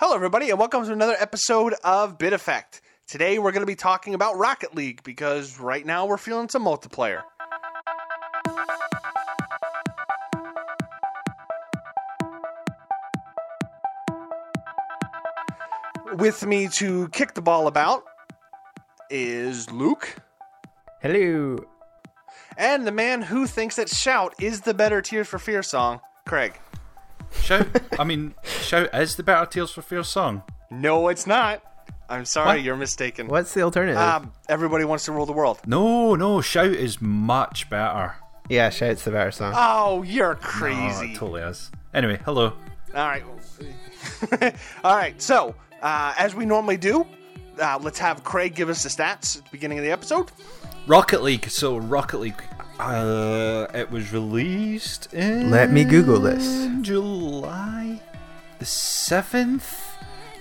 Hello, everybody, and welcome to another episode of Bit Effect. Today, we're going to be talking about Rocket League because right now we're feeling some multiplayer. With me to kick the ball about is Luke Hello. and the man who thinks that Shout is the better Tears for Fear song, Craig. Shout, I mean, Shout is the better Tears for Fears song. No, it's not. I'm sorry, What? you're mistaken. What's the alternative? Um, everybody wants to rule the world. No, no, Shout is much better. yeah, shout's the better song. Oh, you're Oh, crazy. it totally is. Anyway, hello. All right. All right. So, uh, as we normally do, uh, let's have Craig give us the stats at the beginning of the episode. Rocket League. So, Rocket League. Uh, it was released in. Let me Google this. July the 7th,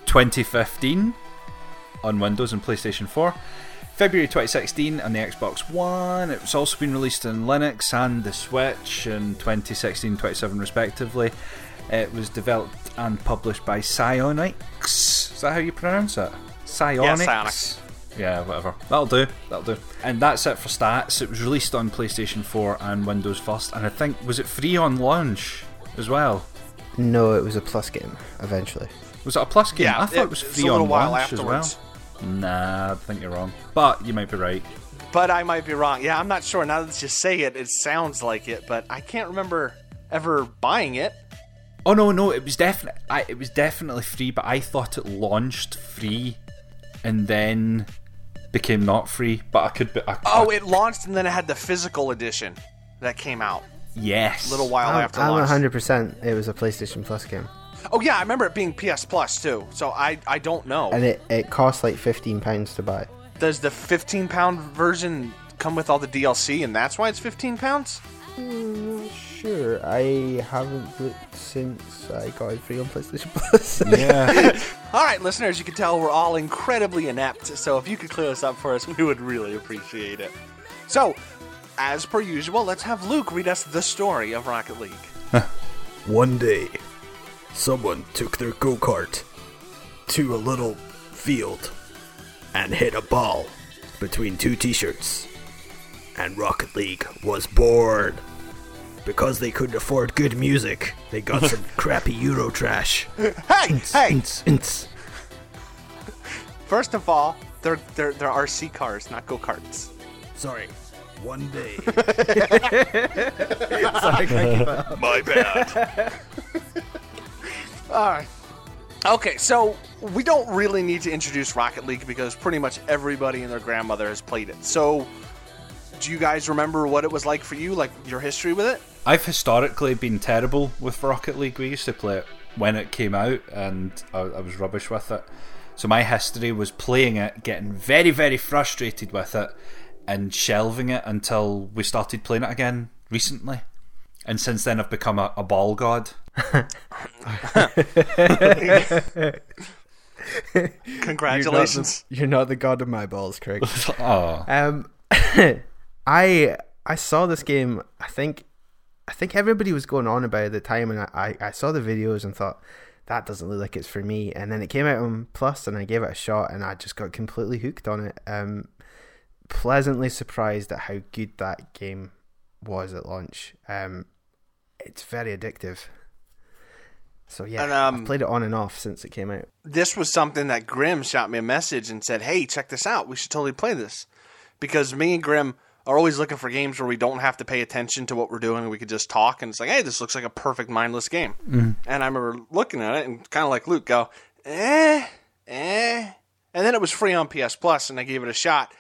2015, on Windows and PlayStation 4. February 2016 on the Xbox One. It's also been released in Linux and the Switch in 2016 27 respectively. It was developed and published by Psyonix. Is that how you pronounce it? Psyonix? Psyonix. Yeah, whatever. That'll do. That'll do. And that's it for stats. It was released on PlayStation 4 and Windows first, and I think was it free on launch as well? No, it was a plus game eventually. Was it a plus game? Yeah, I thought it, was it's free on while launch as well. Nah, I think you're wrong. But you might be right. But I might be wrong. Yeah, I'm not sure. Now that you say it, it sounds like it, but I can't remember ever buying it. Oh no, no, it was definitely it was definitely free, but I thought it launched free and then became not free. But I could be. I, Oh, I- it launched and then it had the physical edition that came out yes, a little while I'm, after I'm launch. 100% it was a PlayStation Plus game. Oh yeah, I remember it being PS Plus too. So I I don't know. And it, it costs like £15 to buy. Does the 15 pound version come with all the DLC and that's why it's 15 pounds? Mm, sure, I haven't looked since I got it free on PlayStation Plus. Yeah. All right, listeners, you can tell we're all incredibly inept. So if you could clear this up for us, we would really appreciate it. So, as per usual, let's have Luke read us the story of Rocket League. One day, someone took their go kart to a little field and hit a ball between two t shirts. And Rocket League was born. Because they couldn't afford good music, they got some crappy Euro trash. Hey, hey! Ints, ints. First of all, they're they're they're RC cars, not go karts. Sorry. One day. Sorry, can't. My bad. All right. Okay, so we don't really need to introduce Rocket League because pretty much everybody and their grandmother has played it. So, do you guys remember what it was like for you, like your history with it? I've historically been terrible with Rocket League. We used to play it when it came out, and I, I was rubbish with it. So my history was playing it, getting very, very frustrated with it, and shelving it until we started playing it again recently. And since then, I've become a, a ball god. Congratulations. You're not the god of my balls, Craig. Oh, Um, I I saw this game. I think I think everybody was going on about at the time, and I, I, I saw the videos and thought that doesn't look like it's for me. And then it came out on Plus, and I gave it a shot, and I just got completely hooked on it. Um, pleasantly surprised at how good that game was at launch. Um, it's very addictive. So yeah, And, um, I've played it on and off since it came out. this was something that Grim shot me a message and said, "Hey, check this out. We should totally play this." Because me and Grim are always looking for games where we don't have to pay attention to what we're doing. We could just talk, and it's like, "Hey, this looks like a perfect mindless game." And I remember looking at it and kind of like Luke, go, "Eh, eh," and then it was free on PS Plus, and I gave it a shot.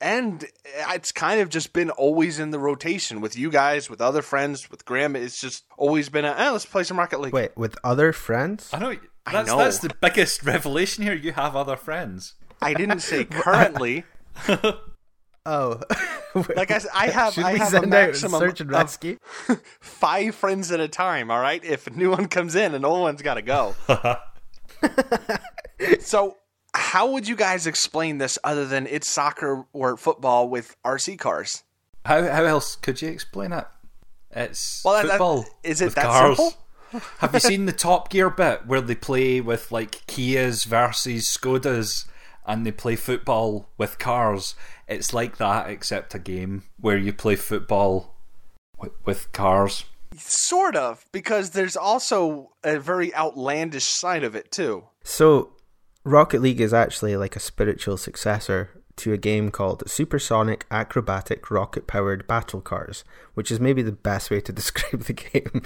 And it's kind of just been always in the rotation with you guys, with other friends, with Grim. It's just always been a, eh, let's play some Rocket League. Wait, with other friends? I know. That's, know. that's the biggest revelation here. You have other friends. I didn't say currently. Oh, Like I said, I have Should I have a send out maximum search and of five friends at a time. All right, if a new one comes in, an old one's got to go. so, how would you guys explain this other than it's soccer or football with RC cars? How how else could you explain it? It's Well, that- that- football. is it with that cars. simple? Have you seen the Top Gear bit where they play with like Kias versus Skodas and they play football with cars? It's like that, except a game where you play football with, with cars. Sort of, because there's also a very outlandish side of it too. So, Rocket League is actually like a spiritual successor to a game called Supersonic Acrobatic Rocket Powered Battle Cars, which is maybe the best way to describe the game.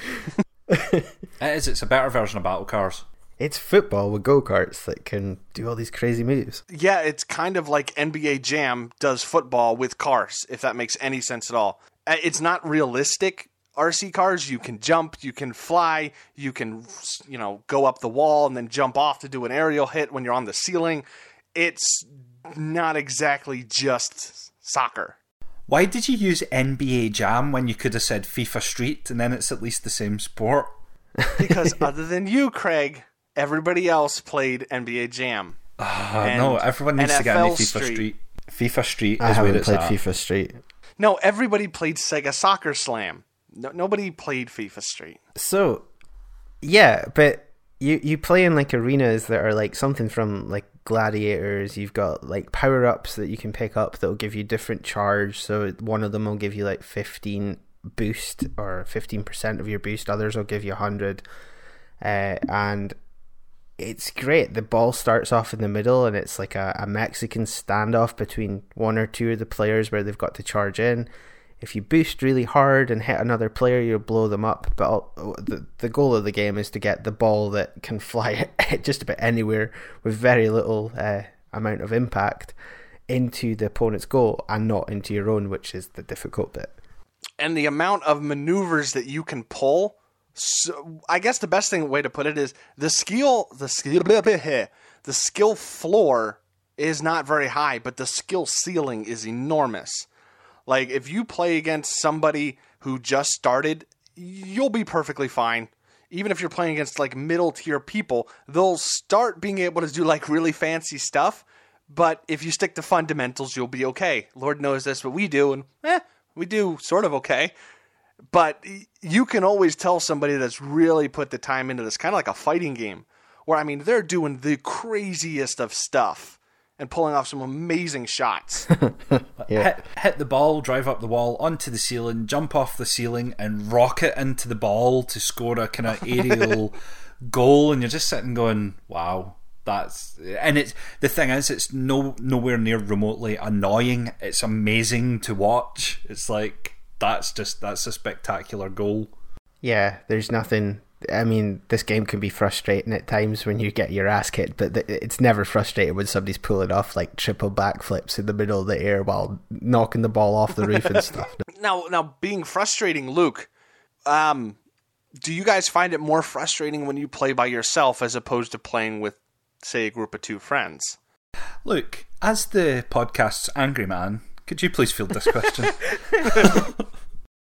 It is. It's a better version of Battle Cars. It's football with go karts that can do all these crazy moves. Yeah, it's kind of like NBA Jam does football with cars, if that makes any sense at all. Uh, It's not realistic. RC cars, you can jump, you can fly, you can, you know, go up the wall and then jump off to do an aerial hit when you're on the ceiling. It's not exactly just soccer. Why did you use NBA Jam when you could have said FIFA Street and then it's at least the same sport? Because other than you, Craig, everybody else played NBA Jam. Uh, And no, everyone needs to get into FIFA Street. Street. FIFA Street I is where haven't it's played at. FIFA Street. No, everybody played Sega Soccer Slam. No, nobody played FIFA Street. So, yeah, but you you play in like arenas that are like something from like gladiators. You've got like power ups that you can pick up that will give you different charge. So one of them will give you like fifteen boost or fifteen percent of your boost. Others will give you hundred, uh, and it's great. The ball starts off in the middle, and it's like a, a Mexican standoff between one or two of the players where they've got to charge in. If you boost really hard and hit another player, you'll blow them up. But all, the the goal of the game is to get the ball that can fly just about anywhere with very little uh, amount of impact into the opponent's goal and not into your own, which is the difficult bit. and the amount of maneuvers that you can pull. So, I guess the best thing way to put it is the skill the skill the skill floor is not very high, but the skill ceiling is enormous. Like if you play against somebody who just started, you'll be perfectly fine. Even if you're playing against like middle tier people, they'll start being able to do like really fancy stuff. But if you stick to fundamentals, you'll be okay. Lord knows that's what we do, and eh, we do sort of okay. But you can always tell somebody that's really put the time into this, kind of like a fighting game, where I mean they're doing the craziest of stuff and pulling off some amazing shots. Yeah. Hit, hit the ball, drive up the wall, onto the ceiling, jump off the ceiling, and rocket into the ball to score a kind of aerial goal. And you're just sitting going, wow. That's and it's the thing is it's no nowhere near remotely annoying. It's amazing to watch. It's like that's just that's a spectacular goal. Yeah, there's nothing. I mean, this game can be frustrating at times when you get your ass kicked, but it's never frustrating when somebody's pulling off like triple backflips in the middle of the air while knocking the ball off the roof and stuff. now, now being frustrating, Luke. Um, do you guys find it more frustrating when you play by yourself as opposed to playing with, say, a group of two friends? Luke, as the podcast's angry man, could you please field this question?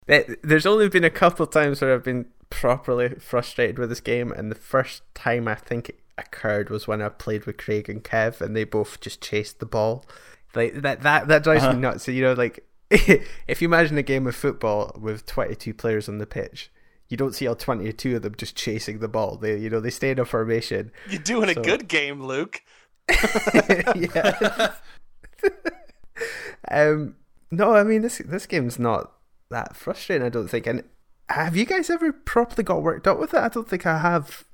There's only been a couple times where I've been properly frustrated with this game, and the first time I think it occurred was when I played with Craig and Kev, and they both just chased the ball. Like that, that that drives me uh-huh. nuts. So you know, like if you imagine a game of football with 22 players on the pitch, you don't see all 22 of them just chasing the ball. They, you know, they stay in a formation. You're doing a good game, Luke. yeah. Um, no, I mean this this game's not that frustrating. I don't think. And have you guys ever properly got worked up with it? I don't think I have.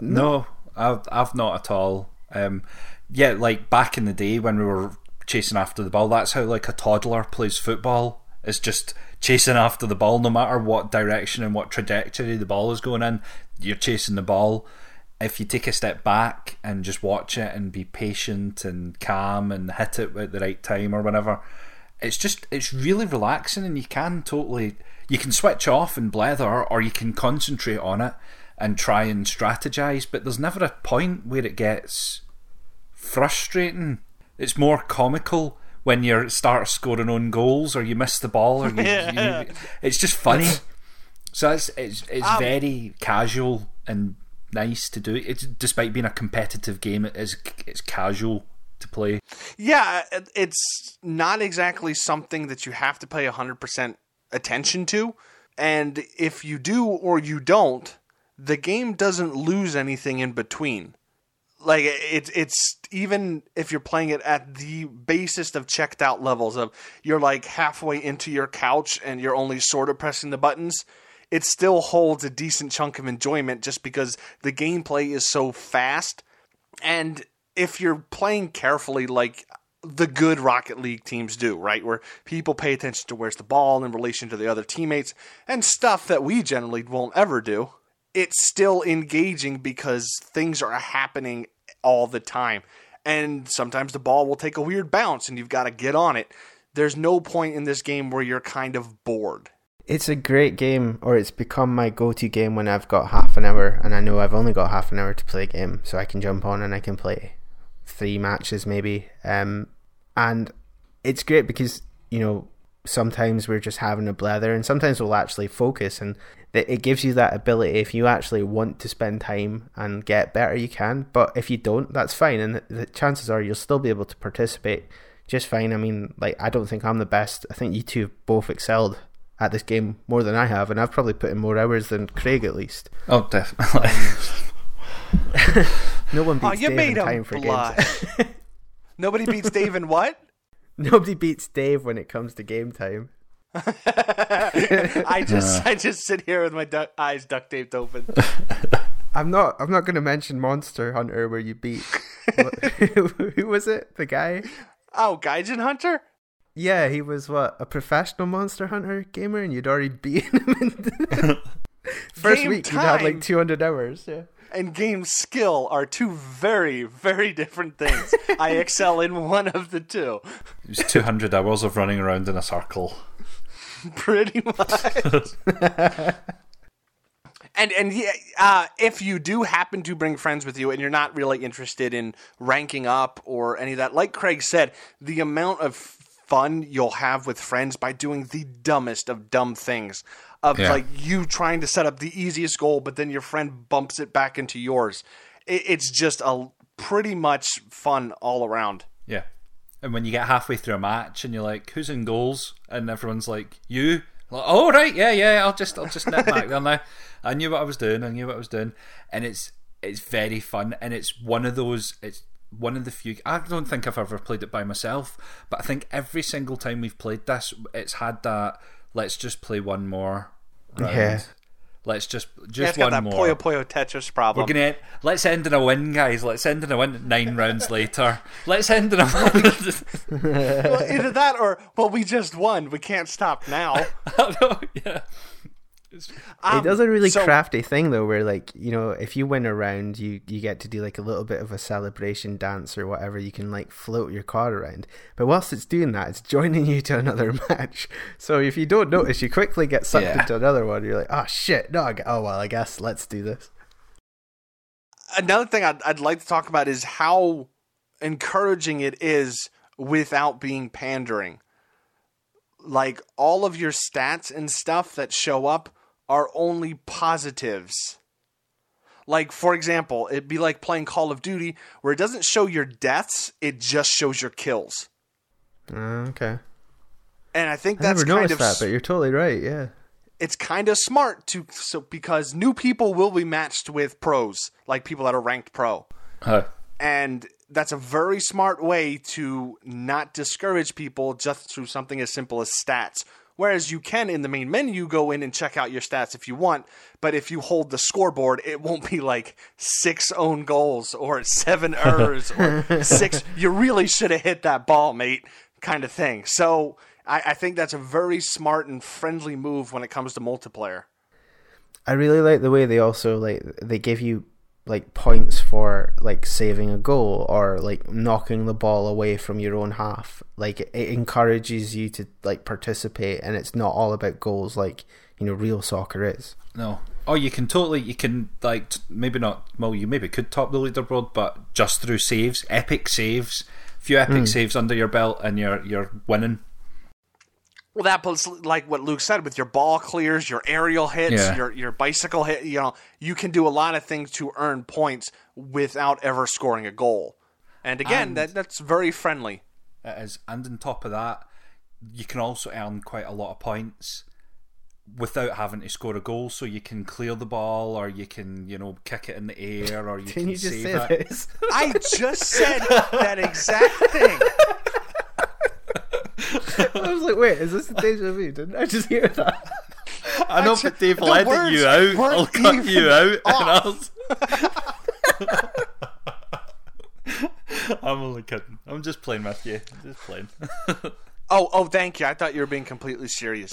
No, I've I've not at all. Um, yeah, like back in the day when we were chasing after the ball, that's how like a toddler plays football. It's just chasing after the ball, no matter what direction and what trajectory the ball is going in. You're chasing the ball. If you take a step back and just watch it and be patient and calm and hit it at the right time or whatever, it's just it's really relaxing and you can totally you can switch off and blether or you can concentrate on it and try and strategize but there's never a point where it gets frustrating. It's more comical when you start scoring own goals or you miss the ball or you, you- it's just funny. So it's it's, it's Um, very casual and nice to do it's despite being a competitive game it is it's casual to play Yeah, it's not exactly something that you have to pay 100% attention to. And if you do or you don't, the game doesn't lose anything in between. Like it's it's even if you're playing it at the basest of checked out levels of you're like halfway into your couch and you're only sort of pressing the buttons, it still holds a decent chunk of enjoyment just because the gameplay is so fast. And if you're playing carefully, like the good Rocket League teams do, right? Where people pay attention to where's the ball in relation to the other teammates and stuff that we generally won't ever do. It's still engaging because things are happening all the time. And sometimes the ball will take a weird bounce and you've got to get on it. There's no point in this game where you're kind of bored. It's a great game, or it's become my go to game when I've got half an hour and I know I've only got half an hour to play a game, so I can jump on and I can play three matches maybe. Um, and it's great because, you know, sometimes we're just having a blather and sometimes we'll actually focus and it gives you that ability. If you actually want to spend time and get better you can but if you don't that's fine and the chances are you'll still be able to participate just fine. I mean like i don't think i'm the best. I think you two both excelled at this game more than i have and i've probably put in more hours than craig at least Oh, definitely. no one Oh, beats you Dave made in time for blush. games Nobody beats Dave in what? nobody beats dave when it comes to game time I just I just sit here with my duck, eyes duct taped open. I'm not. I'm not going to mention Monster Hunter where you beat. who was it? The guy? Oh, Gaijin Hunter? Yeah, he was what a professional Monster Hunter gamer, and you'd already beaten him. In First Game week, you'd had like 200 hours. Yeah. and game skill are two very, very different things. I excel in one of the two, It was 200 hours of running around in a circle. pretty much. and and yeah, uh, if you do happen to bring friends with you, and you're not really interested in ranking up or any of that, like Craig said, the amount of fun you'll have with friends by doing the dumbest of dumb things. Of Yeah. like you trying to set up the easiest goal, but then your friend bumps it back into yours. It, it's just a pretty much fun all around. Yeah. And when you get halfway through a match and you're like, "Who's in goals?" and everyone's like, "You." Like, oh right, yeah, yeah. I'll just, I'll just nip back there now. I knew what I was doing. I knew what I was doing, and it's, it's very fun. And it's one of those. It's one of the few. I don't think I've ever played it by myself, but I think every single time we've played this, it's had that. Let's just play one more. Round. Yeah. Let's just, Yeah, just it's got that more. Puyo Puyo Tetris problem. We're gonna let's end in a win, guys. Let's end in a win. Nine rounds later, let's end in a win. well, either that or well, we just won. We can't stop now. I know, yeah. Um, it does a really so- crafty thing though, where like you know, if you win a round, you you get to do like a little bit of a celebration dance or whatever. You can like float your car around, but whilst it's doing that, it's joining you to another match. So if you don't notice, you quickly get sucked Yeah. into another one. You're like, oh shit, no, oh well, I guess let's do this. Another thing I'd, I'd like to talk about is how encouraging it is without being pandering. Like all of your stats and stuff that show up are only positives. Like for example, it'd be like playing Call of Duty where it doesn't show your deaths, it just shows your kills. Uh, okay, And I think I that's never kind noticed of that, but you're totally right. Yeah. it's kind of smart to so because new people will be matched with pros, like people that are ranked pro. Uh, And that's a very smart way to not discourage people just through something as simple as stats. Whereas you can in the main menu go in and check out your stats if you want, but if you hold the scoreboard, it won't be like six own goals or seven errors or six. You really should have hit that ball, mate, kind of thing. So I, I think that's a very smart and friendly move when it comes to multiplayer. I really like the way they also like they give you like points for like saving a goal or like knocking the ball away from your own half. Like it encourages you to like participate and it's not all about goals like, you know, real soccer is. no. Oh, you can totally. You can like maybe not. Well, you maybe could top the leaderboard, but just through saves, epic saves, few epic hmm. saves under your belt, and you're you're winning. Well, that plus like what Luke said with your ball clears, your aerial hits, Yeah. your your bicycle hit. You know, you can do a lot of things to earn points without ever scoring a goal. And again, And- that that's very friendly. It is, and on top of that, you can also earn quite a lot of points without having to score a goal. So you can clear the ball, or you can, you know, kick it in the air, or you Can can you just save say it. this? I just said that exact thing. I was like, wait, is this the deja vu? Didn't I just hear that? I know, Actually, but Dave will the edit you out. I'll cut you out. Off. And I'll... I'm only kidding. I'm just playing with you. I'm just playing. Oh, oh, thank you. I thought you were being completely serious.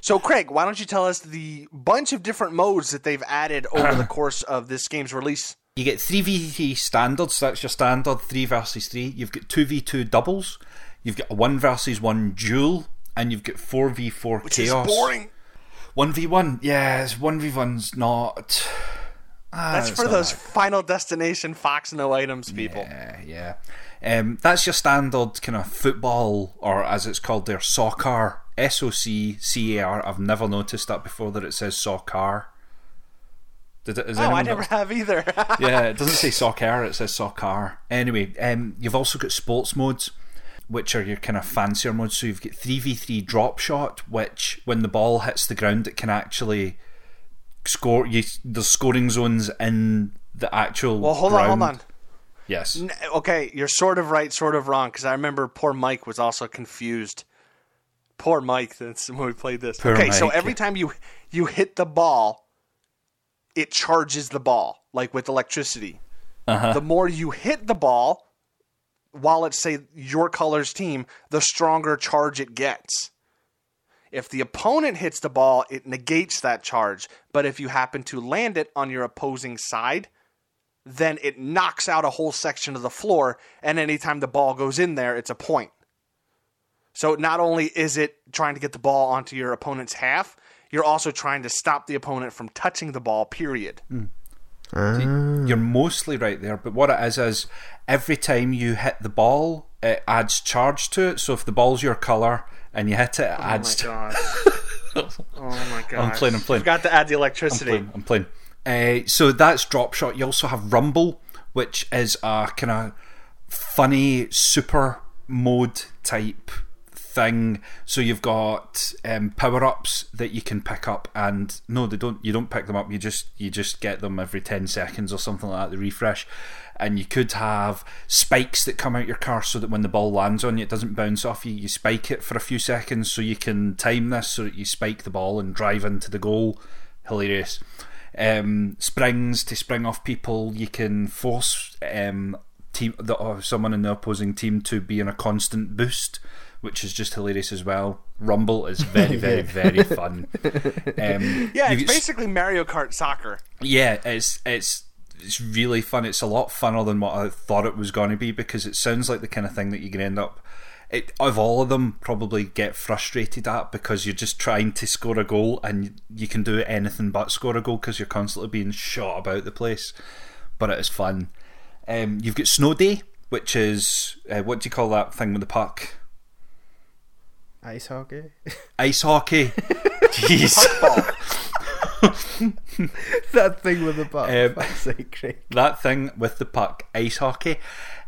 So, Craig, why don't you tell us the bunch of different modes that they've added over the course of this game's release? You get 3v3 standards, that's your standard 3 versus 3. You've got 2v2 doubles, you've got a 1 versus 1 duel, and you've got 4v4 Which chaos. is boring. 1v1, yes, 1v1's not. Ah, That's for not those that Final Destination Fox No Items people. Yeah, yeah. Um, that's your standard kind of football, or as it's called there, soccer. S O C C A R. I've never noticed that before that it says soccer. Did it? Has Oh, I never noticed? have either. yeah, it doesn't say soccer, it says soccer. Anyway, um, you've also got sports modes, which are your kind of fancier modes. So you've got 3v3 drop shot, which when the ball hits the ground, it can actually score. You, there's scoring zones in the actual. well, hold on, hold on. Yes. N- Okay, you're sort of right, sort of wrong, because I remember poor Mike was also confused. Poor Mike, that's when we played this. Poor okay, so every time you you hit the ball, it charges the ball, like with electricity. Uh-huh. The more you hit the ball, while it's say your color's team, the stronger charge it gets. If the opponent hits the ball, it negates that charge. But if you happen to land it on your opposing side, then it knocks out a whole section of the floor, and anytime the ball goes in there, it's a point. So not only is it trying to get the ball onto your opponent's half, you're also trying to stop the opponent from touching the ball, period. Hmm. See, You're mostly right there, but what it is is every time you hit the ball, it adds charge to it. So if the ball's your color and you hit it, it adds. gosh. oh my gosh. I'm playing, I'm playing. Forgot to add the electricity. I'm playing. I'm playing. Uh, so that's drop shot. You also have rumble, which is a kind of funny super mode type thing. So you've got um, power ups that you can pick up, and no, they don't. You don't pick them up. You just you just get them every ten seconds or something like that. They refresh, and you could have spikes that come out your car so that when the ball lands on you, it doesn't bounce off you. You spike it for a few seconds so you can time this so that you spike the ball and drive into the goal. Hilarious. Um, springs to spring off people. You can force um, team the, or someone in the opposing team to be in a constant boost, which is just hilarious as well. Rumble is very, very, very fun. Um, Yeah, it's get- basically Mario Kart soccer. yeah, it's it's it's really fun. It's a lot funner than what I thought it was going to be because it sounds like the kind of thing that you can end up. It, of all of them, probably get frustrated at because you're just trying to score a goal and you can do anything but score a goal because you're constantly being shot about the place. But it is fun. Um, you've got Snow Day, which is uh, what do you call that thing with the puck? Ice hockey? Ice hockey. Jeez. that thing with the butt. Um, that thing with the puck, ice hockey,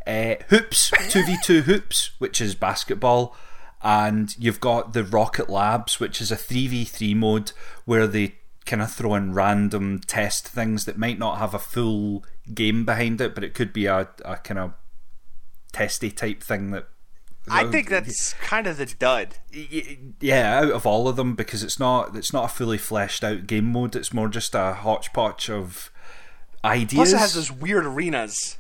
uh, hoops, two v two hoops, which is basketball, and you've got the Rocket Labs, which is a three v three mode where they kind of throw in random test things that might not have a full game behind it, but it could be a, a kind of testy type thing that. I think that's kind of the dud. Yeah, out of all of them, because it's not it's not a fully fleshed out game mode. It's more just a hodgepodge of ideas. Plus, it has those weird arenas.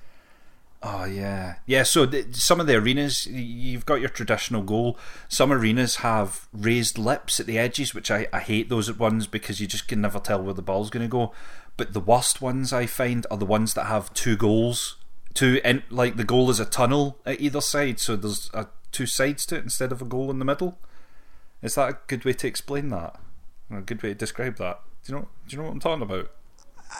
Oh yeah, yeah. So th- some of the arenas, you've got your traditional goal. Some arenas have raised lips at the edges, which I, I hate those ones because you just can never tell where the ball's going to go. But the worst ones I find are the ones that have two goals. Two and like the goal is a tunnel at either side, so there's a, two sides to it instead of a goal in the middle. Is that a good way to explain that? Or a good way to describe that? Do you know? Do you know what I'm talking about?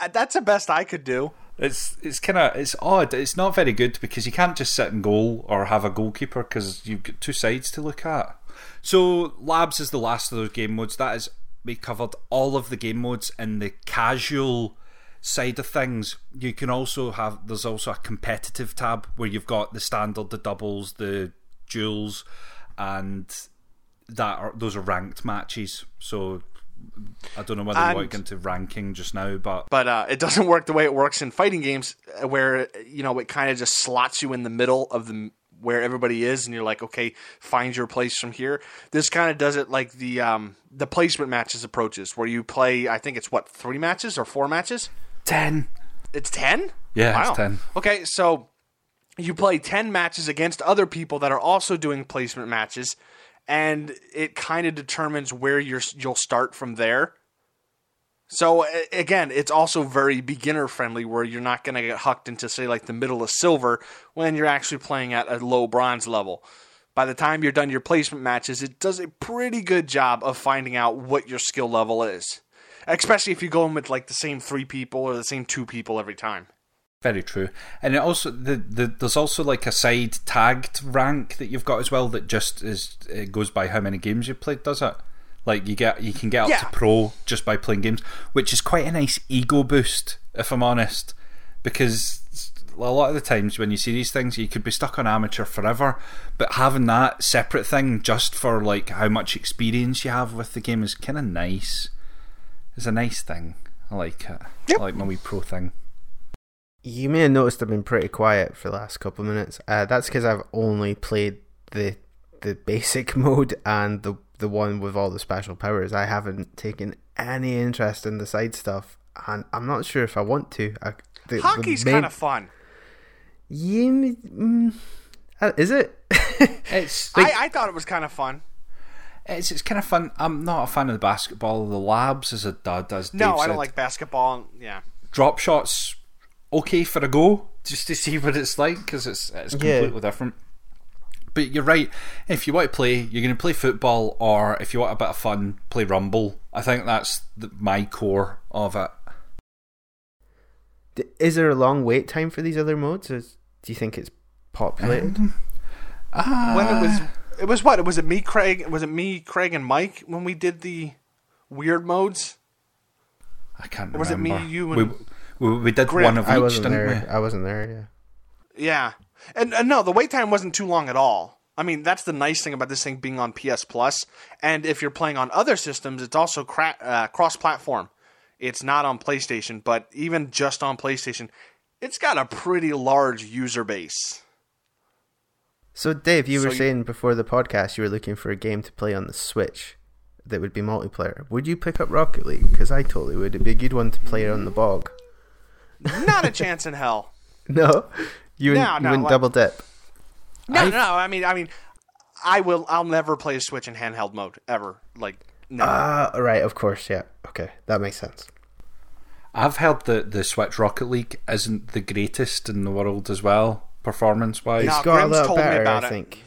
Uh, That's the best I could do. It's it's kind of it's odd. It's not very good because you can't just sit in goal or have a goalkeeper because you've got two sides to look at. So labs is the last of those game modes. That is we covered all of the game modes in the casual side of things. You can also have there's also a competitive tab where you've got the standard, the doubles, the duels, and that are those are ranked matches. So I don't know whether you And- want to get into ranking just now, but but uh, it doesn't work the way it works in fighting games, uh, where you know it kind of just slots you in the middle of the where everybody is, and you're like, okay, find your place from here. This kind of does it like the um, the placement matches approaches, where you play. I think it's what three matches or four matches. ten. It's ten. Yeah, Wow. it's ten. Okay, so you play 10 matches against other people that are also doing placement matches, and it kind of determines where you're, you'll start from there. So, again, it's also very beginner friendly where you're not going to get hucked into, say, like the middle of silver when you're actually playing at a low bronze level. By the time you're done your placement matches, it does a pretty good job of finding out what your skill level is. Especially if you go in with like the same three people or the same two people every time. Very true, and it also the, the there's also like a side tagged rank that you've got as well that just is it goes by how many games you've played. Does it? Like you get you can get up Yeah. to pro just by playing games, which is quite a nice ego boost, if I'm honest, because a lot of the times when you see these things, you could be stuck on amateur forever, but having that separate thing just for like how much experience you have with the game is kind of nice. It's a nice thing. I like it. Yep. I like my wee pro thing. You may have noticed I've been pretty quiet for the last couple of minutes. Uh, that's because I've only played the the basic mode and the the one with all the special powers. I haven't taken any interest in the side stuff, and I'm not sure if I want to. I, the, the Hockey's main- kind of fun. Yeah, mm, uh, is it? It's I, I thought it was kind of fun. It's it's kind of fun. I'm not a fan of the basketball. The labs as a dad, as Dave No, I said. don't like basketball. Yeah. drop shots. Okay for a go, just to see what it's like because it's it's Yeah. completely different. But you're right. If you want to play, you're going to play football, or if you want a bit of fun, play Rumble. I think that's the, my core of it. Is there a long wait time for these other modes? Or do you think it's populated? Ah, When it was, it was what? Was it me, Craig? Was it me, Craig, and Mike when we did the weird modes? I can't or was it me, you, and we, we did Grim? one of I each, didn't there. we? I wasn't there. Yeah. Yeah, and, and no, the wait time wasn't too long at all. I mean, that's the nice thing about this thing being on PS Plus. And if you're playing on other systems, it's also cra- uh, cross-platform. It's not on PlayStation, but even just on PlayStation, it's got a pretty large user base. So, Dave, you So were you- saying before the podcast you were looking for a game to play on the Switch that would be multiplayer. Would you pick up Rocket League? Because I totally would. It'd be a good one to play on the bog. Not a chance in hell. No, you wouldn't, No, you no, wouldn't like- double dip. No, I've- no. I mean, I mean, I will. I'll never play a Switch in handheld mode ever. Like, no. Ah, right. Of course. Yeah. Okay, that makes sense. I've heard that the Switch Rocket League isn't the greatest in the world as well, performance wise. No. It's got Grim's a lot better. about I it. think.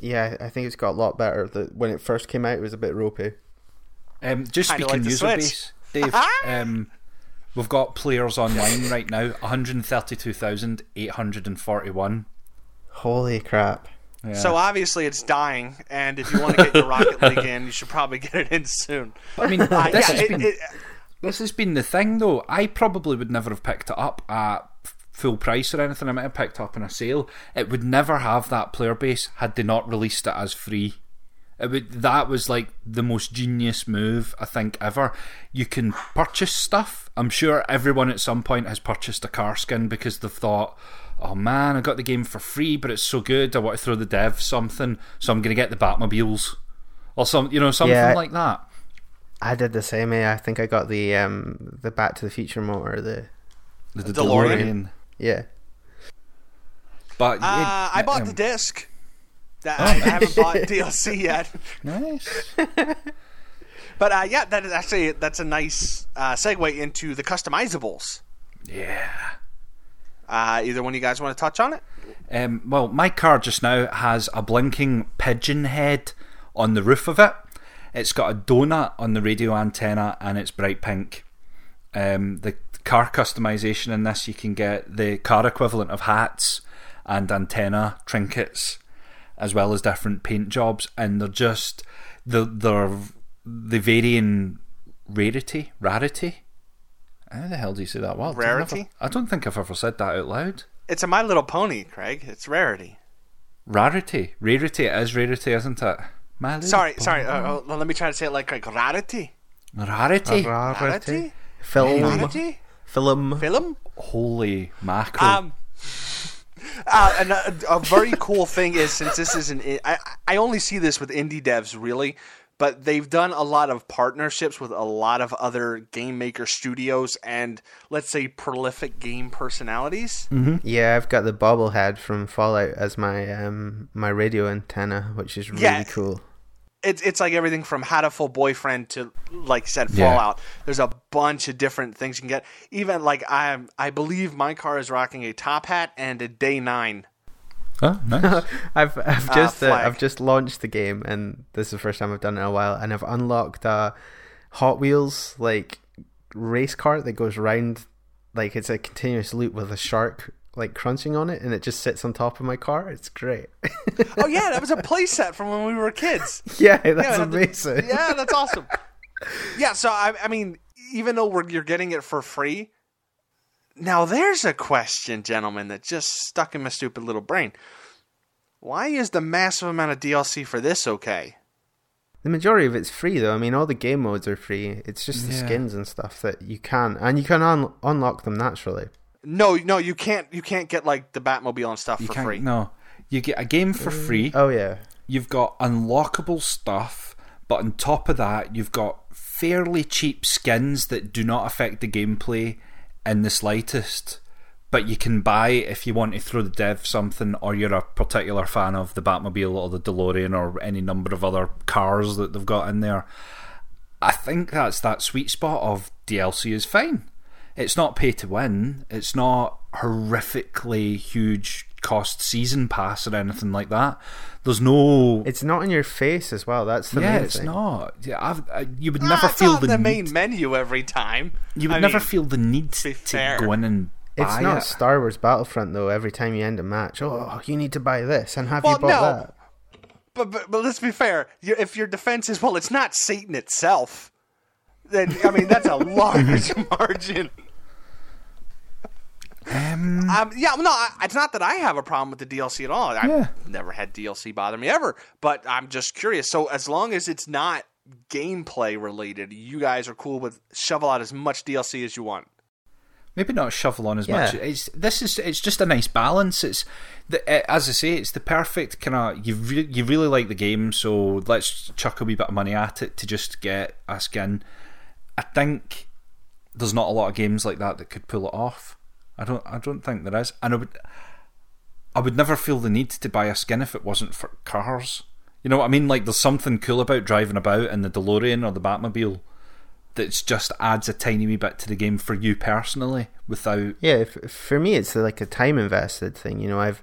Yeah, I think it's got a lot better. The, when it first came out, it was a bit ropey. Um, just Kinda speaking like user base, Dave. um, we've got players online right now, one hundred thirty-two thousand eight hundred and forty-one. Holy crap! Yeah. So obviously it's dying, and if you want to get your Rocket League in, you should probably get it in soon. I mean, Uh, this yeah, has it, been it, this has been the thing though. I probably would never have picked it up at full price or anything. I might have picked it up in a sale. It would never have that player base had they not released it as free. It would, that was like the most genius move I think ever. You can purchase stuff. I'm sure everyone at some point has purchased a car skin because they've thought, "Oh man, I got the game for free, but it's so good. I want to throw the dev something, so I'm going to get the Batmobiles or some, you know, something Yeah. like that." I did the same. Eh? I think I got the um the Back to the Future motor. The The DeLorean. DeLorean. yeah. But uh, I bought um, the disc. That, I haven't bought DLC yet, Nice. but uh, yeah, that is actually that's a nice uh, segue into the customizables. Yeah. Uh, either one of you guys want to touch on it? Um, well, my car just now has a blinking pigeon head on the roof of it. It's got a donut on the radio antenna and it's bright pink. Um, the car customization in this, you can get the car equivalent of hats and antenna trinkets, as well as different paint jobs, and they're just the they're they vary rarity, rarity. How the hell do you say that word? I've never- Rarity? I don't think I've ever said that out loud. It's a My Little Pony, Craig. It's rarity. Rarity, rarity. It is rarity, isn't it? My little Sorry, pony. sorry. Uh, uh, let me try to say it like, like rarity. Rarity. Rarity. Rarity? Film. Rarity? Film. Film? Holy mackerel. Um, uh, and a, a very cool thing is since this is an, I, I only see this with indie devs really, but they've done a lot of partnerships with a lot of other game maker studios and let's say prolific game personalities. Yeah, I've got the bobblehead from Fallout as my um my radio antenna, which is really Yeah. cool. It's it's like everything from Hatoful Boyfriend to like I said Yeah. Fallout. There's a bunch of different things you can get. Even like I I believe my car is rocking a top hat and a day nine. oh, nice. I've I've Ah, just uh, flag. I've just launched the game, and this is the first time I've done it in a while, and I've unlocked a Hot Wheels like race cart that goes round, like it's a continuous loop with a shark like crunching on it, and it just sits on top of my car. It's great. Oh yeah, that was a playset from when we were kids. yeah, that's Yeah, that- amazing. Yeah, that's awesome. yeah, so I, I mean, even though we're, you're getting it for free, now there's a question, gentlemen, that just stuck in my stupid little brain. Why is the massive amount of DLC for this okay? The majority of it's free though. I mean, all the game modes are free. It's just the Yeah. skins and stuff that you can, and you can un- unlock them naturally. No, no, you can't. You can't get like the Batmobile and stuff You for can't. free. No. You get a game for mm. free. Oh yeah, You've got unlockable stuff, but on top of that, you've got fairly cheap skins that do not affect the gameplay in the slightest. But you can buy if you want to throw the dev something, or you're a particular fan of the Batmobile or the DeLorean or any number of other cars that they've got in there. I think that's that sweet spot of DLC is fine. It's not pay to win. It's not horrifically huge cost season pass or anything like that. There's no. it's not in your face as well. That's the yeah, main it's thing. not. Yeah, I've, I, you would Ah, never it's feel on the, the need. main menu every time. you would I never mean, feel the need be to fair. go in and buy It's not it. Star Wars Battlefront though. Every time you end a match, oh, you need to buy this, and have Well, you bought no. that? But, but but let's be fair. Your, if your defense is well, it's not Satan itself. Then I mean that's a large margin. Um, Um, yeah, no, I, it's not that I have a problem with the DLC at all. I've Yeah. never had DLC bother me ever. But I'm just curious. So as long as it's not gameplay related, you guys are cool with shovel out as much DLC as you want. maybe not shovel on as Yeah. much. It's this is it's just a nice balance. It's the, uh, as I say, it's the perfect kind of you re- you really like the game, so let's chuck a wee bit of money at it to just get a skin. I think there's not a lot of games like that that could pull it off. I don't I don't think there is, and I would I would never feel the need to buy a skin if it wasn't for cars. You know what I mean? Like there's something cool about driving about in the DeLorean or the Batmobile that just adds a tiny wee bit to the game for you personally without Yeah, for me, it's like a time invested thing. You know, I've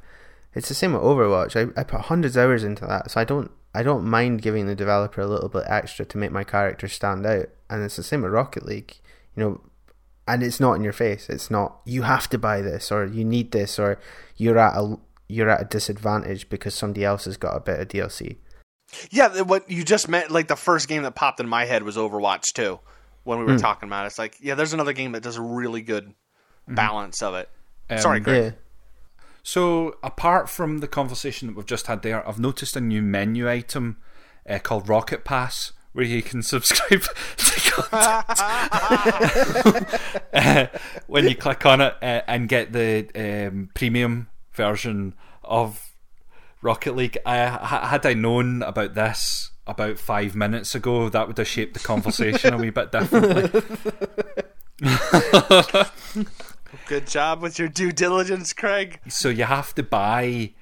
it's the same with Overwatch. I, I put hundreds of hours into that, so I don't I don't mind giving the developer a little bit extra to make my character stand out. And it's the same with Rocket League. You know, and it's not in your face. It's not you have to buy this or you need this or you're at a you're at a disadvantage because somebody else has got a better DLC. Yeah, what you just meant, like the first game that popped in my head was Overwatch 2 when we were talking about it. It's like, yeah, there's another game that does a really good balance of it. Sorry, Um, Greg. Yeah. So, apart from the conversation that we've just had there, I've noticed a new menu item uh, called Rocket Pass where you can subscribe to content Uh, when you click on it uh, and get the um, premium version of Rocket League. I, had I known about this about five minutes ago, that would have shaped the conversation a wee bit differently. Good job with your due diligence, Craig. So you have to buy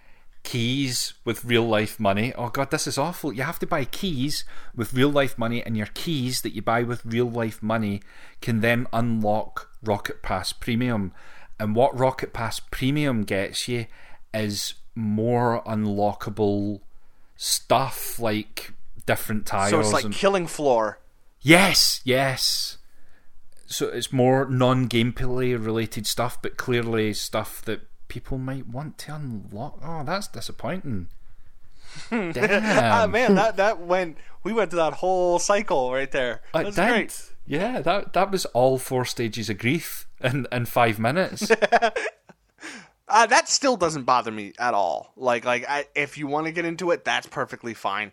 keys with real life money. Oh god, this is awful. You have to buy keys with real life money, and your keys that you buy with real life money can then unlock Rocket Pass Premium. And what Rocket Pass Premium gets you is more unlockable stuff like different tiles. So it's like and- Killing Floor. Yes, yes. So it's more non gameplay related stuff, but clearly stuff that people might want to unlock. Oh, that's disappointing. Ah, man, that that went. We went through that whole cycle right there. I That's did. great. Yeah, that that was all four stages of grief in, in five minutes. Uh, that still doesn't bother me at all. Like, like I, if you want to get into it, that's perfectly fine.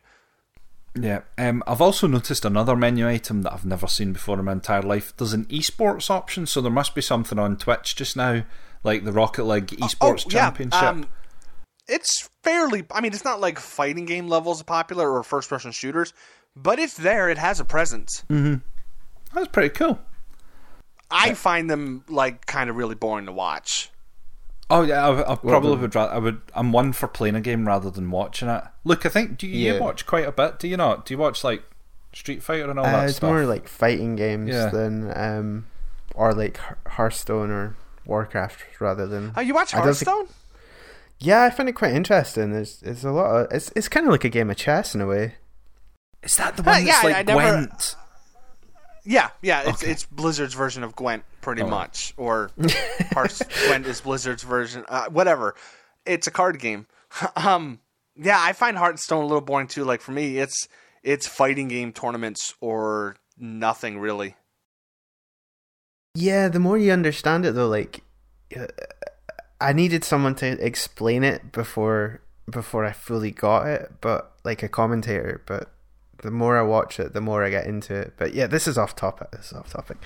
Yeah, um, I've also noticed another menu item that I've never seen before in my entire life. There's an esports option, so there must be something on Twitch just now, like the Rocket League Esports Championship. Yeah, um, it's fairly. I mean, it's not like fighting game levels popular or first person shooters, but it's there. It has a presence. That's pretty cool. I find them like kind of really boring to watch. Oh yeah, I, I probably would. Rather, I would. I'm one for playing a game rather than watching it. Look, I think do you, you watch quite a bit? Do you not? Do you watch like Street Fighter and all Uh, that it's stuff? more like fighting games Yeah. than um, or like Hearthstone or Warcraft rather than. Oh, you watch I don't think- Hearthstone? Yeah, I find it quite interesting. There's, there's a lot of. It's, it's kind of like a game of chess in a way. Is that the Uh, one yeah, that's I- like I never- Gwent? Yeah, yeah. It's Okay. it's Blizzard's version of Gwent, pretty Oh. much, or Hearth Gwent is Blizzard's version. Uh, whatever. It's a card game. um, yeah, I find Hearthstone a little boring too. Like for me, it's it's fighting game tournaments or nothing really. Yeah, the more you understand it, though, like uh, I needed someone to explain it before before I fully got it, but like a commentator. But the more I watch it, the more I get into it. But yeah, this is off topic. This is off topic.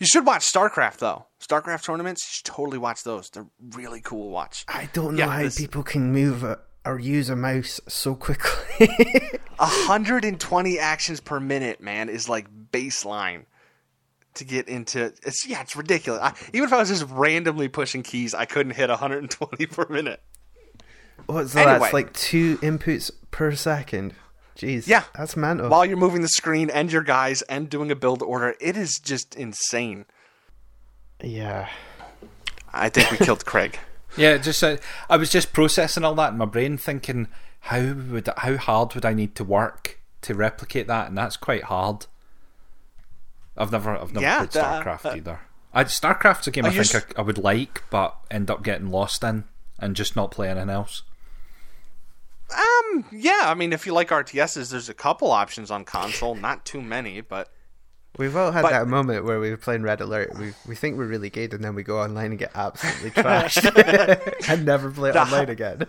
You should watch StarCraft though. StarCraft tournaments, you should totally watch those. They're really cool to watch. I don't know Yeah, how this- people can move a, or use a mouse so quickly. 120 actions per minute, man, is like baseline to get into. It's yeah, it's ridiculous. I, even if I was just randomly pushing keys, I couldn't hit 120 per minute. What's that? Anyway. That's like two inputs per second. Jeez. Yeah. That's mental. While you're moving the screen and your guys and doing a build order, it is just insane. yeah. I think we killed Craig. Yeah, just uh, I was just processing all that in my brain, thinking how would how hard would I need to work to replicate that, and that's quite hard. I've never I've never Yeah, played the- StarCraft uh, either. I, StarCraft's a game Are I you think s- I, I would like, but end up getting lost in and just not play anything else. Um, yeah, I mean, if you like RTSs, there's a couple options on console, not too many, but We've all had But- that moment where we're playing Red Alert. We we think we're really good, and then we go online and get absolutely trashed, and never play it The- online again.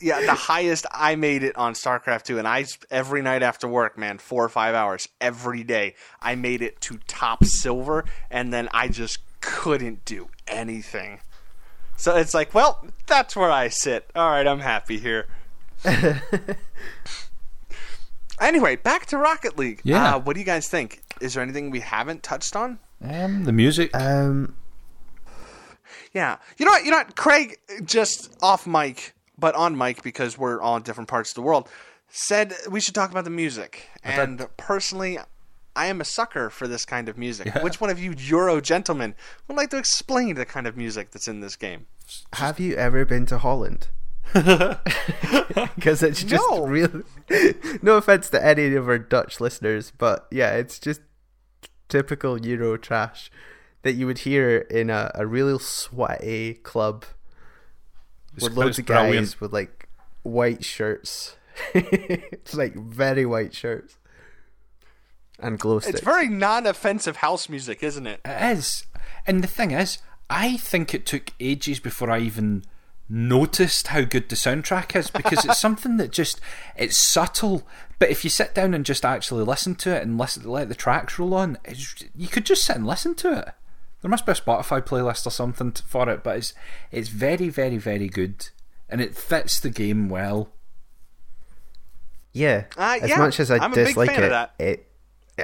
Yeah, the highest I made it on StarCraft 2, and I every night after work, man, four or five hours every day, I made it to top silver, and then I just couldn't do anything. So it's like, well, that's where I sit. All right, I'm happy here. anyway, back to Rocket League. Yeah. Uh, what do you guys think? Is there anything we haven't touched on? Um, the music. Um, Yeah. You know what? You know what? Craig, just off mic, but on mic because we're all in different parts of the world, said we should talk about the music. And personally, I am a sucker for this kind of music. Which one of you Euro gentlemen would like to explain the kind of music that's in this game? have you ever been to Holland? Because it's just No. real. no offense to any of our Dutch listeners, but yeah, it's just typical Euro trash that you would hear in a, a real sweaty club It's- with loads of guys brilliant. with like white shirts. it's like very white shirts and glow sticks. It's very non offensive house music, isn't it? It is. And the thing is, I think it took ages before I even noticed how good the soundtrack is because it's something that just it's subtle but if you sit down and just actually listen to it and listen let the tracks roll on it's, you could just sit and listen to it there must be a spotify playlist or something for it but it's it's very very very good and it fits the game well Yeah. Uh, as yeah, much as I I'm dislike it, it,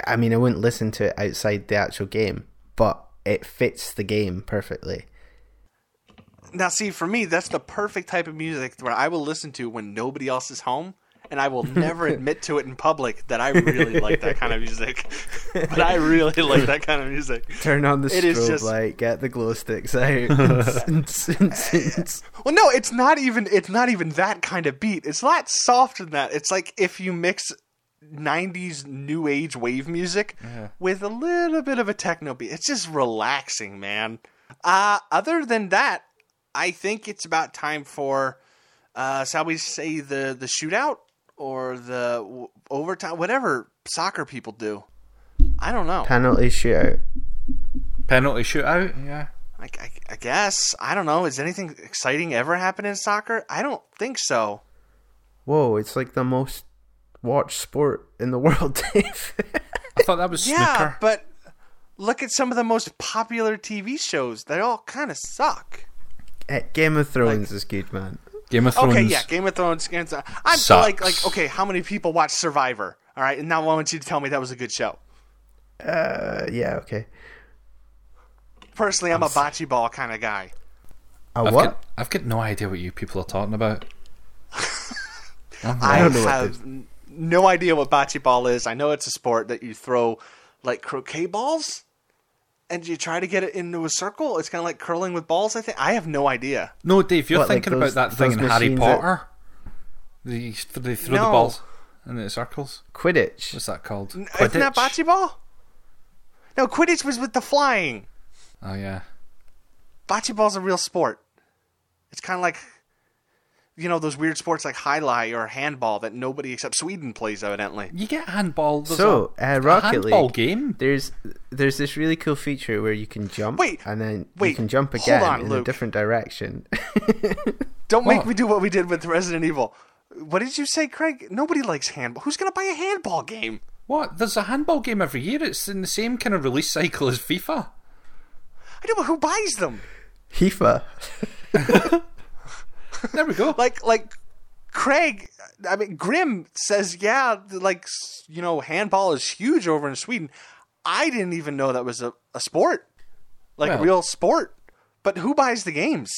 I mean, I wouldn't listen to it outside the actual game, but it fits the game perfectly. Now, see, for me, that's the perfect type of music where I will listen to when nobody else is home, and I will never admit to it in public that I really like that kind of music. but I really like that kind of music. Turn on the It is strobe just- light, get the glow sticks out. Well, no, it's not even it's not even that kind of beat. It's a lot softer than that. It's like if you mix 90s new age wave music with a little bit of a techno beat. It's just relaxing, man. Uh other than that, I think it's about time for uh shall we say the the shootout or the w- overtime whatever soccer people do. I don't know. Penalty shootout. penalty shootout yeah I, I, I guess I don't know. Is anything exciting ever happen in soccer? I don't think so. Whoa, it's like the most watch sport in the world, Dave. I thought that was Yeah, snooker. but look at some of the most popular TV shows. They all kind of suck. Eh, Game of Thrones is good, man. Game of Thrones. Okay, yeah, Game of Thrones. Game of Thrones. I'm Sucks. like, like, okay, how many people watch Survivor? All right, and now I want you to tell me that was a good show. Uh, yeah, okay. Personally, I'm a bocce ball kind of guy. A I've what? got, I've got no idea what you people are talking about. I don't know have n- no idea what bocce ball is. I know it's a sport that you throw like croquet balls, and you try to get it into a circle. It's kind of like curling with balls. I think I have no idea. No, Dave, you're What, like thinking those- about that thing in Harry machines that- Potter. They, they throw the balls in the circles. Quidditch. What's that called? Isn't that bocce ball? No, Quidditch was with the flying. Oh yeah. Bocce ball's a real sport. It's kind of like, you know, those weird sports like highlight or handball that nobody except Sweden plays, evidently. You get handball. There's So, a, uh, Rocket handball League. game. There's there's this really cool feature where you can jump, Wait, and then you can jump again on, in a different direction. Don't make What? me do what we did with Resident Evil. What did you say, Craig? Nobody likes handball. Who's going to buy a handball game? What? There's a handball game every year. It's in the same kind of release cycle as FIFA. I know, but who buys them? FIFA. There we go. Like, like Craig. I mean, Grim says, yeah, like you know, handball is huge over in Sweden. I didn't even know that was a, a sport, like a real sport. But who buys the games?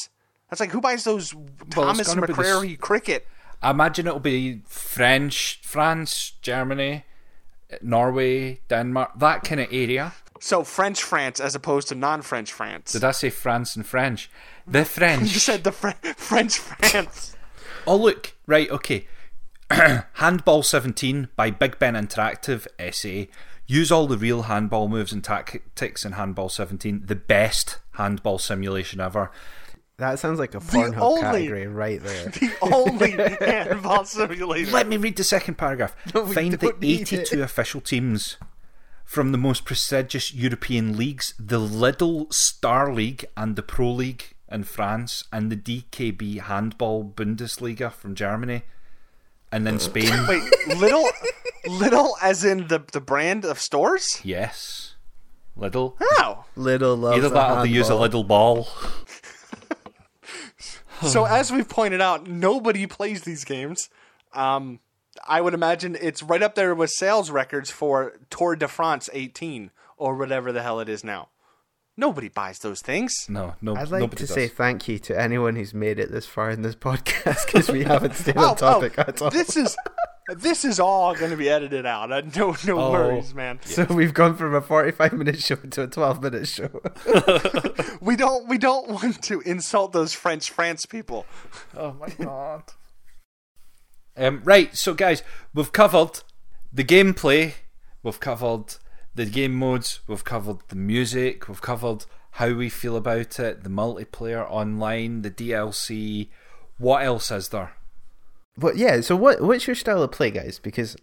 That's like who buys those Thomas gonna be the s- McCrary cricket? I imagine it'll be French, France, Germany, Norway, Denmark, that kind of area. So French France as opposed to non-French France. Did I say France and French? The French. you said the Fr- French France. Oh, look. Right, okay. Handball 17 by Big Ben Interactive SA. Use all the real handball moves and tactics in Handball 17. The best handball simulation ever. That sounds like a Pornhub only- category right there. the only handball simulation. Let me read the second paragraph. we Find the don't need 82 official teams from the most prestigious European leagues the Lidl Star League and the Pro League in France, and the DKB Handball Bundesliga from Germany, and then Spain. Wait, little, little, as in the the brand of stores? Yes. Lidl. Oh, Little loves Either a that or they use a handball. little ball. so as we've pointed out, nobody plays these games. Um, I would imagine it's right up there with sales records for Tour de France 18 or whatever the hell it is now. Nobody buys those things. No, no, I'd like nobody to does. say thank you to anyone who's made it this far in this podcast because we haven't stayed Oh, on topic oh, at all. this is this is all going to be edited out. Uh, No, no Oh. worries, man. So we've gone from a 45 minute show to a 12 minute show. We don't we don't want to insult those French France people. Oh my god. um, right, so guys, we've covered the gameplay, we've covered the game modes, we've covered the music, we've covered how we feel about it, the multiplayer online, the DLC. What else is there? But yeah, so what what's your style of play, guys? Because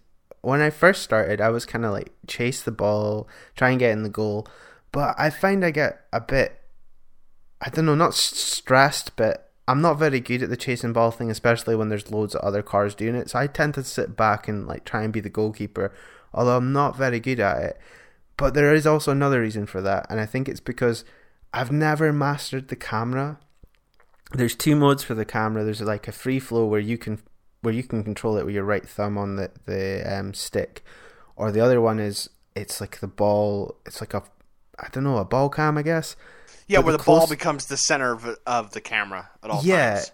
when I first started, I was kind of like chase the ball, try and get in the goal. But I find I get a bit, I don't know, not stressed, but I'm not very good at the chasing ball thing, especially when there's loads of other cars doing it. So I tend to sit back and like try and be the goalkeeper, although I'm not very good at it. But there is also another reason for that, and I think it's because I've never mastered the camera there's two modes for the camera. There's like a free flow where you can where you can control it with your right thumb on the the um, stick, or the other one is it's like the ball. It's like a I don't know a ball cam I guess. Yeah, But where the the, ball becomes the center of, of the camera at all Yeah. times.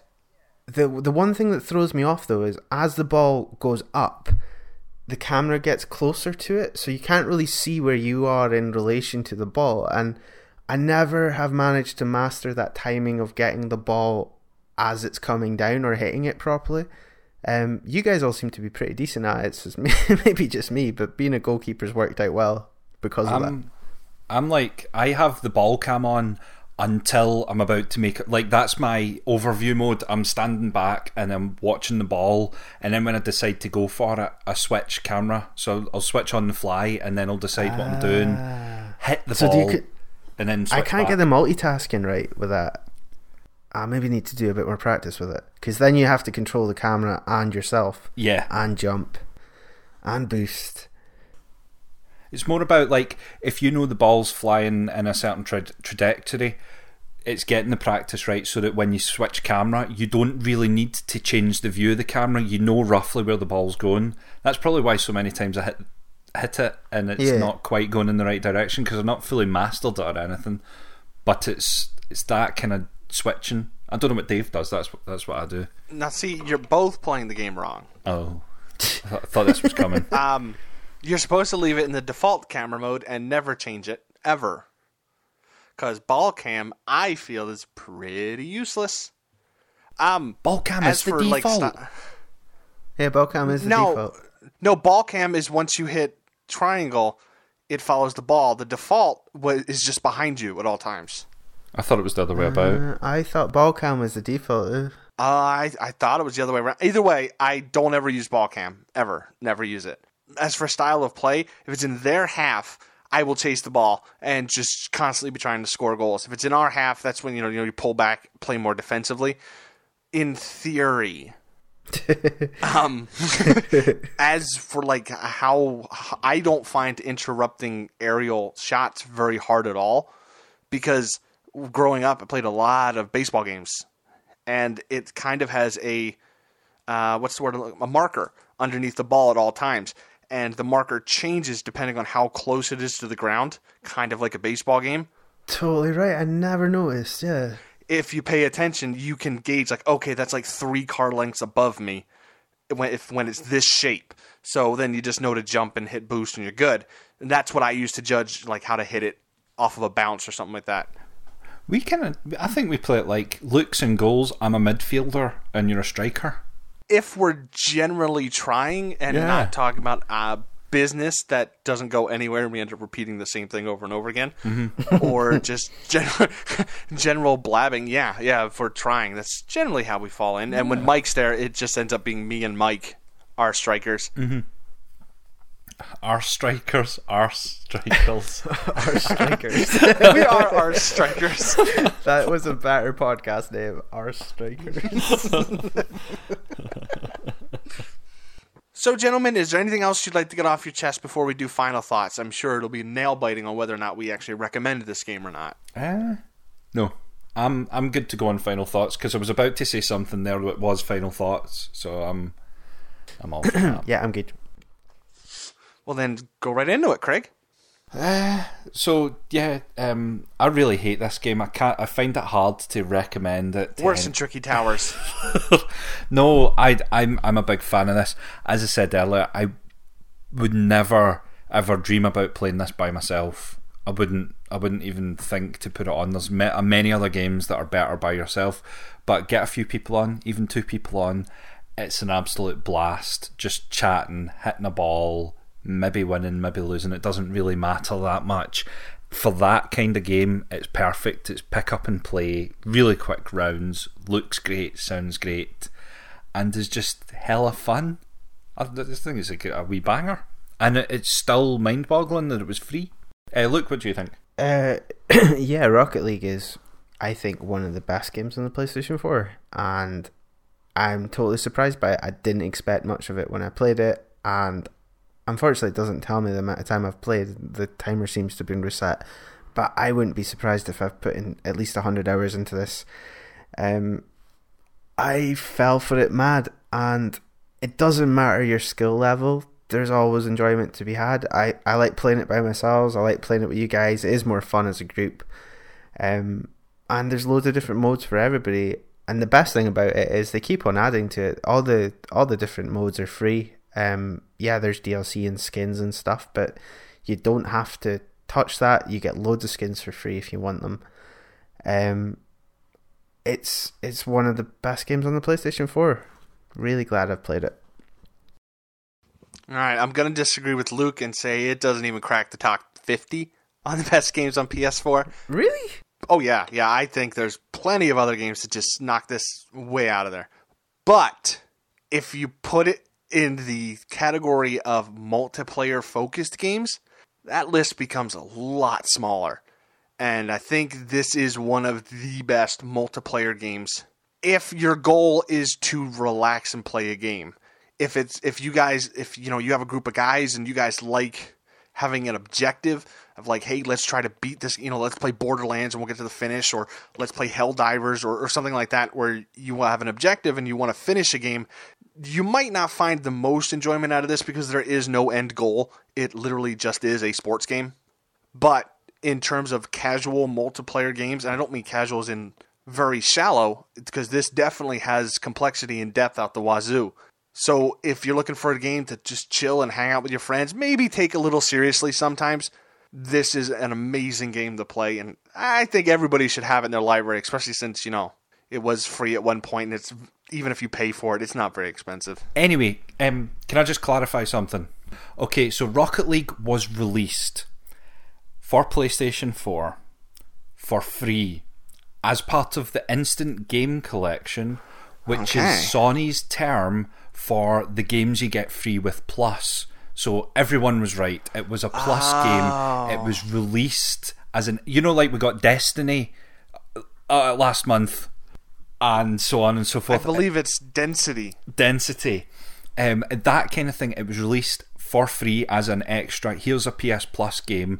The the one thing that throws me off though is as the ball goes up, the camera gets closer to it, so you can't really see where you are in relation to the ball. And I never have managed to master that timing of getting the ball as it's coming down or hitting it properly. Um, you guys all seem to be pretty decent at it. So it's maybe just me, but being a goalkeeper's worked out well because of that. I'm, I'm like, I have the ball cam on until I'm about to make it. Like, that's my overview mode. I'm standing back and I'm watching the ball. And then when I decide to go for it, I switch camera. So I'll switch on the fly and then I'll decide what I'm doing, hit the Ah. So ball, and then switch I can't back. get the multitasking right with that. I maybe need to do a bit more practice with it because then you have to control the camera and yourself Yeah. and jump. and boost. It's more about like if you know the ball's flying in a certain tra- trajectory, it's getting the practice right so that when you switch camera, you don't really need to change the view of the camera. You know roughly where the ball's going. That's probably why so many times I hit hit it and it's Yeah. not quite going in the right direction because I'm not fully mastered it or anything. But it's it's that kind of switching. I don't know what Dave does. That's that's what I do. Now, see, you're both playing the game wrong. Oh, I thought, I thought this was coming. Um, you're supposed to leave it in the default camera mode and never change it ever. Because ball cam, I feel, is pretty useless. Um, Ball cam as is the for like, default. Yeah, ball cam is the no, default. no, ball cam is once you hit triangle, it follows the ball. The default wa- is just behind you at all times. I thought it was the other way about. Uh, I thought ball cam was the default. Uh, Uh, I I thought it was the other way around. Either way, I don't ever use ball cam ever. Never use it. As for style of play, if it's in their half, I will chase the ball and just constantly be trying to score goals. If it's in our half, that's when you know you know you pull back, play more defensively. In theory, um, as for like how I don't find interrupting aerial shots very hard at all because growing up I played a lot of baseball games and it kind of has a uh, what's the word a marker underneath the ball at all times and the marker changes depending on how close it is to the ground kind of like a baseball game totally right. I never noticed. Yeah. if you pay attention you can gauge like okay that's like three car lengths above me when if when it's this shape so then you just know to jump and hit boost and you're good and that's what i use to judge like how to hit it off of a bounce or something like that We kind of, I think we play it like looks and goals. I'm a midfielder and you're a striker. If we're generally trying and Yeah. not talking about uh, business that doesn't go anywhere and we end up repeating the same thing over and over again, or just general, general blabbing, yeah, yeah, if we're trying, that's generally how we fall in. And when Mike's there, it just ends up being me and Mike, our strikers. Our strikers, our strikers. Our strikers. we are our strikers. that was a better podcast name. Our strikers. So, gentlemen, is there anything else you'd like to get off your chest before we do final thoughts? I'm sure it'll be nail biting on whether or not we actually recommended this game or not. uh, no, I'm I'm good to go on final thoughts because I was about to say something there that was final thoughts. So I'm I'm all for that. yeah, I'm good. Well, then go right into it, Craig. So yeah, um, I really hate this game. I can't. I find it hard to recommend it. to Worse than Tricky Towers. no, I I'm I'm a big fan of this. As I said earlier, I would never ever dream about playing this by myself. I wouldn't. I wouldn't even think to put it on. There's many other games that are better by yourself, but get a few people on, even two people on. It's an absolute blast. Just chatting, hitting a ball, maybe winning, maybe losing. It doesn't really matter that much. For that kind of game, it's perfect. It's pick up and play, really quick rounds, looks great, sounds great, and is just hella fun. I just think it's a, a wee banger, and it, it's still mind-boggling that it was free. Uh, Luke, what do you think? Uh, yeah, Rocket League is, I think, one of the best games on the PlayStation 4, and I'm totally surprised by it. I didn't expect much of it when I played it, and unfortunately, it doesn't tell me the amount of time I've played. The timer seems to have been reset, but I wouldn't be surprised if I've put in at least 100 hours into this. Um, I fell for it mad, and it doesn't matter your skill level. There's always enjoyment to be had. I, I like playing it by myself. I like playing it with you guys. It is more fun as a group. Um, and there's loads of different modes for everybody. And the best thing about it is they keep on adding to it. All the all the different modes are free. Um, yeah, there's DLC and skins and stuff, but you don't have to touch that. You get loads of skins for free if you want them. Um, it's it's one of the best games on the PlayStation 4. Really glad I've played it. All right, I'm going to disagree with Luke and say it doesn't even crack the top 50 on the best games on PS4. Really? Oh yeah, yeah. I think there's plenty of other games that just knock this way out of there. But if you put it in the category of multiplayer focused games, that list becomes a lot smaller. And I think this is one of the best multiplayer games. If your goal is to relax and play a game, if it's if you guys if you know you have a group of guys and you guys like having an objective of like, hey, let's try to beat this, you know, let's play Borderlands and we'll get to the finish, or let's play Helldivers or, or something like that, where you have an objective and you want to finish a game. You might not find the most enjoyment out of this because there is no end goal. It literally just is a sports game. But in terms of casual multiplayer games, and I don't mean casuals in very shallow, because this definitely has complexity and depth out the wazoo. So if you're looking for a game to just chill and hang out with your friends, maybe take a little seriously sometimes, this is an amazing game to play, and I think everybody should have it in their library, especially since you know it was free at one point, and it's even if you pay for it, it's not very expensive. Anyway, um, can I just clarify something? Okay, so Rocket League was released for PlayStation 4 for free as part of the Instant Game Collection, which Okay. is Sony's term for the games you get free with Plus. So everyone was right. It was a Plus game. It was released as an. You know, like we got Destiny uh, last month, and so on and so forth. I believe it's Density. density, um, that kind of thing. It was released for free as an extra. Here's a PS Plus game,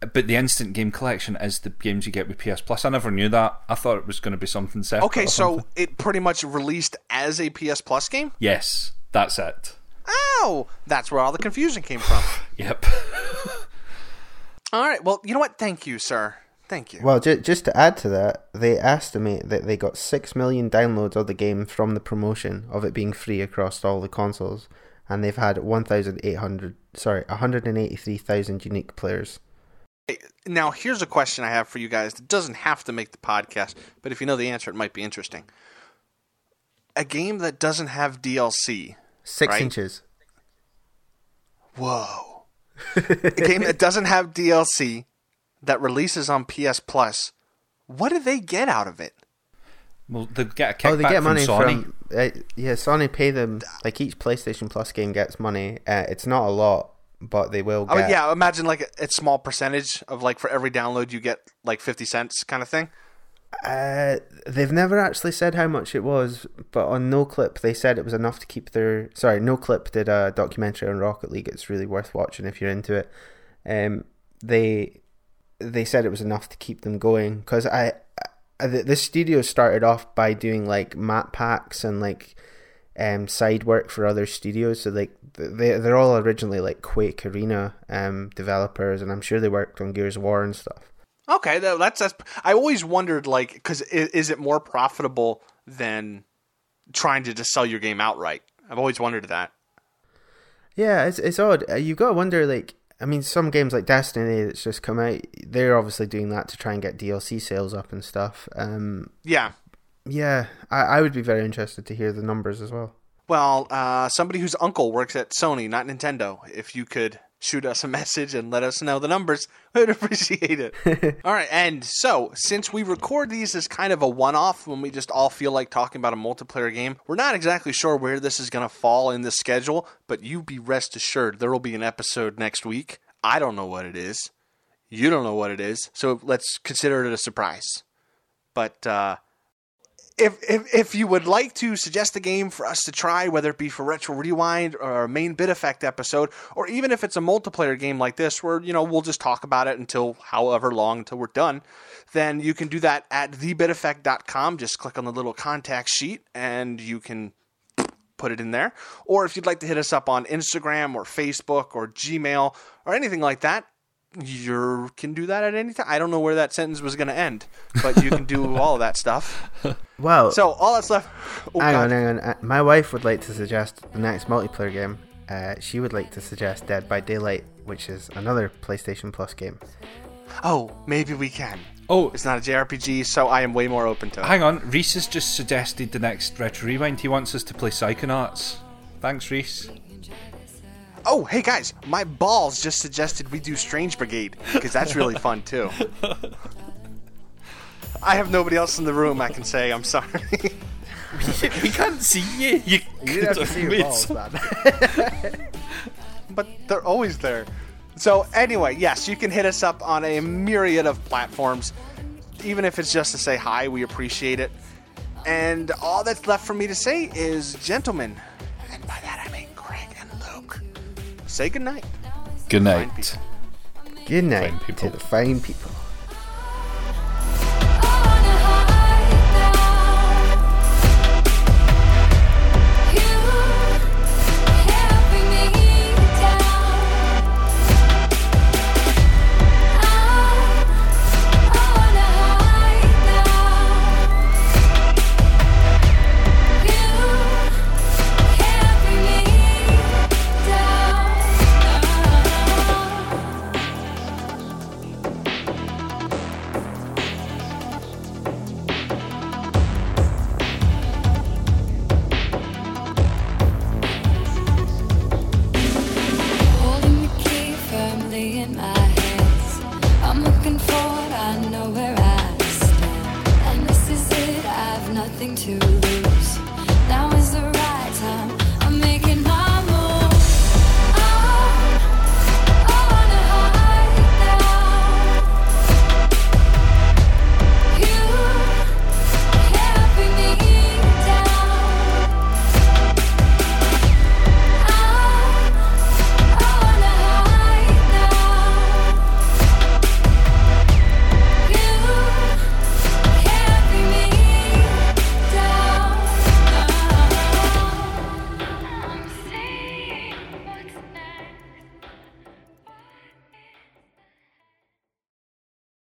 but the instant game collection is the games you get with PS Plus. I never knew that. I thought it was going to be something separate. Okay, so something. it pretty much released as a PS Plus game. yes, that's it. Oh, that's where all the confusion came from. Yep. all right, well, you know what? Thank you, sir. Thank you. Well, ju- just to add to that, they estimate that they got 6 million downloads of the game from the promotion of it being free across all the consoles, and they've had 1,800, sorry, 183,000 unique players. Now, here's a question I have for you guys that doesn't have to make the podcast, but if you know the answer, it might be interesting. A game that doesn't have DLC. 6 Right. inches. Whoa. a game that doesn't have DLC that releases on PS Plus. What do they get out of it? Well, they get a kickback Oh, they get from money Sony. from. Uh, yeah, Sony pay them, like each PlayStation Plus game gets money. Uh, it's not a lot, but they will Oh yeah, imagine like a, a small percentage of like for every download you get like 50 cents kind of thing. Uh, they've never actually said how much it was, but on Noclip they said it was enough to keep their. Sorry, Noclip did a documentary on Rocket League. It's really worth watching if you're into it. Um, they they said it was enough to keep them going because I, I the, the studio started off by doing like map packs and like um side work for other studios. So like they they're all originally like Quake Arena um developers, and I'm sure they worked on Gears of War and stuff. Okay, that's that's. I always wondered like because is, is it more profitable than trying to just sell your game outright? I've always wondered that. Yeah, it's it's odd. Uh, You gotta wonder, like, I mean, some games like Destiny that's just come out, they're obviously doing that to try and get DLC sales up and stuff. Um, Yeah. yeah, I, I would be very interested to hear the numbers as well. Well, uh, somebody whose uncle works at Sony, not Nintendo. If you could shoot us a message and let us know the numbers, we'd appreciate it. all right, and so since we record these as kind of a one-off when we just all feel like talking about a multiplayer game, we're not exactly sure where this is going to fall in the schedule. But you be rest assured there will be an episode next week. I don't know what it is. You don't know what it is, so let's consider it a surprise. But uh, if, if if you would like to suggest a game for us to try, whether it be for Retro Rewind or a main bit effect episode, or even if it's a multiplayer game like this, where you know we'll just talk about it until however long until we're done, then you can do that at thebiteffect.com. Just click on the little contact sheet and you can put it in there. Or if you'd like to hit us up on Instagram or Facebook or Gmail or anything like that, you can do that at any time. I don't know where that sentence was going to end, but you can do all of that stuff. Well, So all that's left. Oh, hang God. on, hang on. Uh, My wife would like to suggest the next multiplayer game. Uh, she would like to suggest Dead by Daylight, which is another PlayStation Plus game. Oh, maybe we can. Oh, It's not a JRPG, so I am way more open to it. hang on. Reese has just suggested the next Retro Rewind. He wants us to play Psychonauts. Thanks, Reese. Oh, hey guys, my balls just suggested we do Strange Brigade because that's really fun too. I have nobody else in the room. I can say I'm sorry. we can't see you. You, You have to see your balls, man. but they're always there. So anyway, yes, you can hit us up on a myriad of platforms. Even if it's just to say hi, we appreciate it. And all that's left for me to say is, gentlemen, say goodnight. Good Fine night. people. Good night Fine people. to the fine people.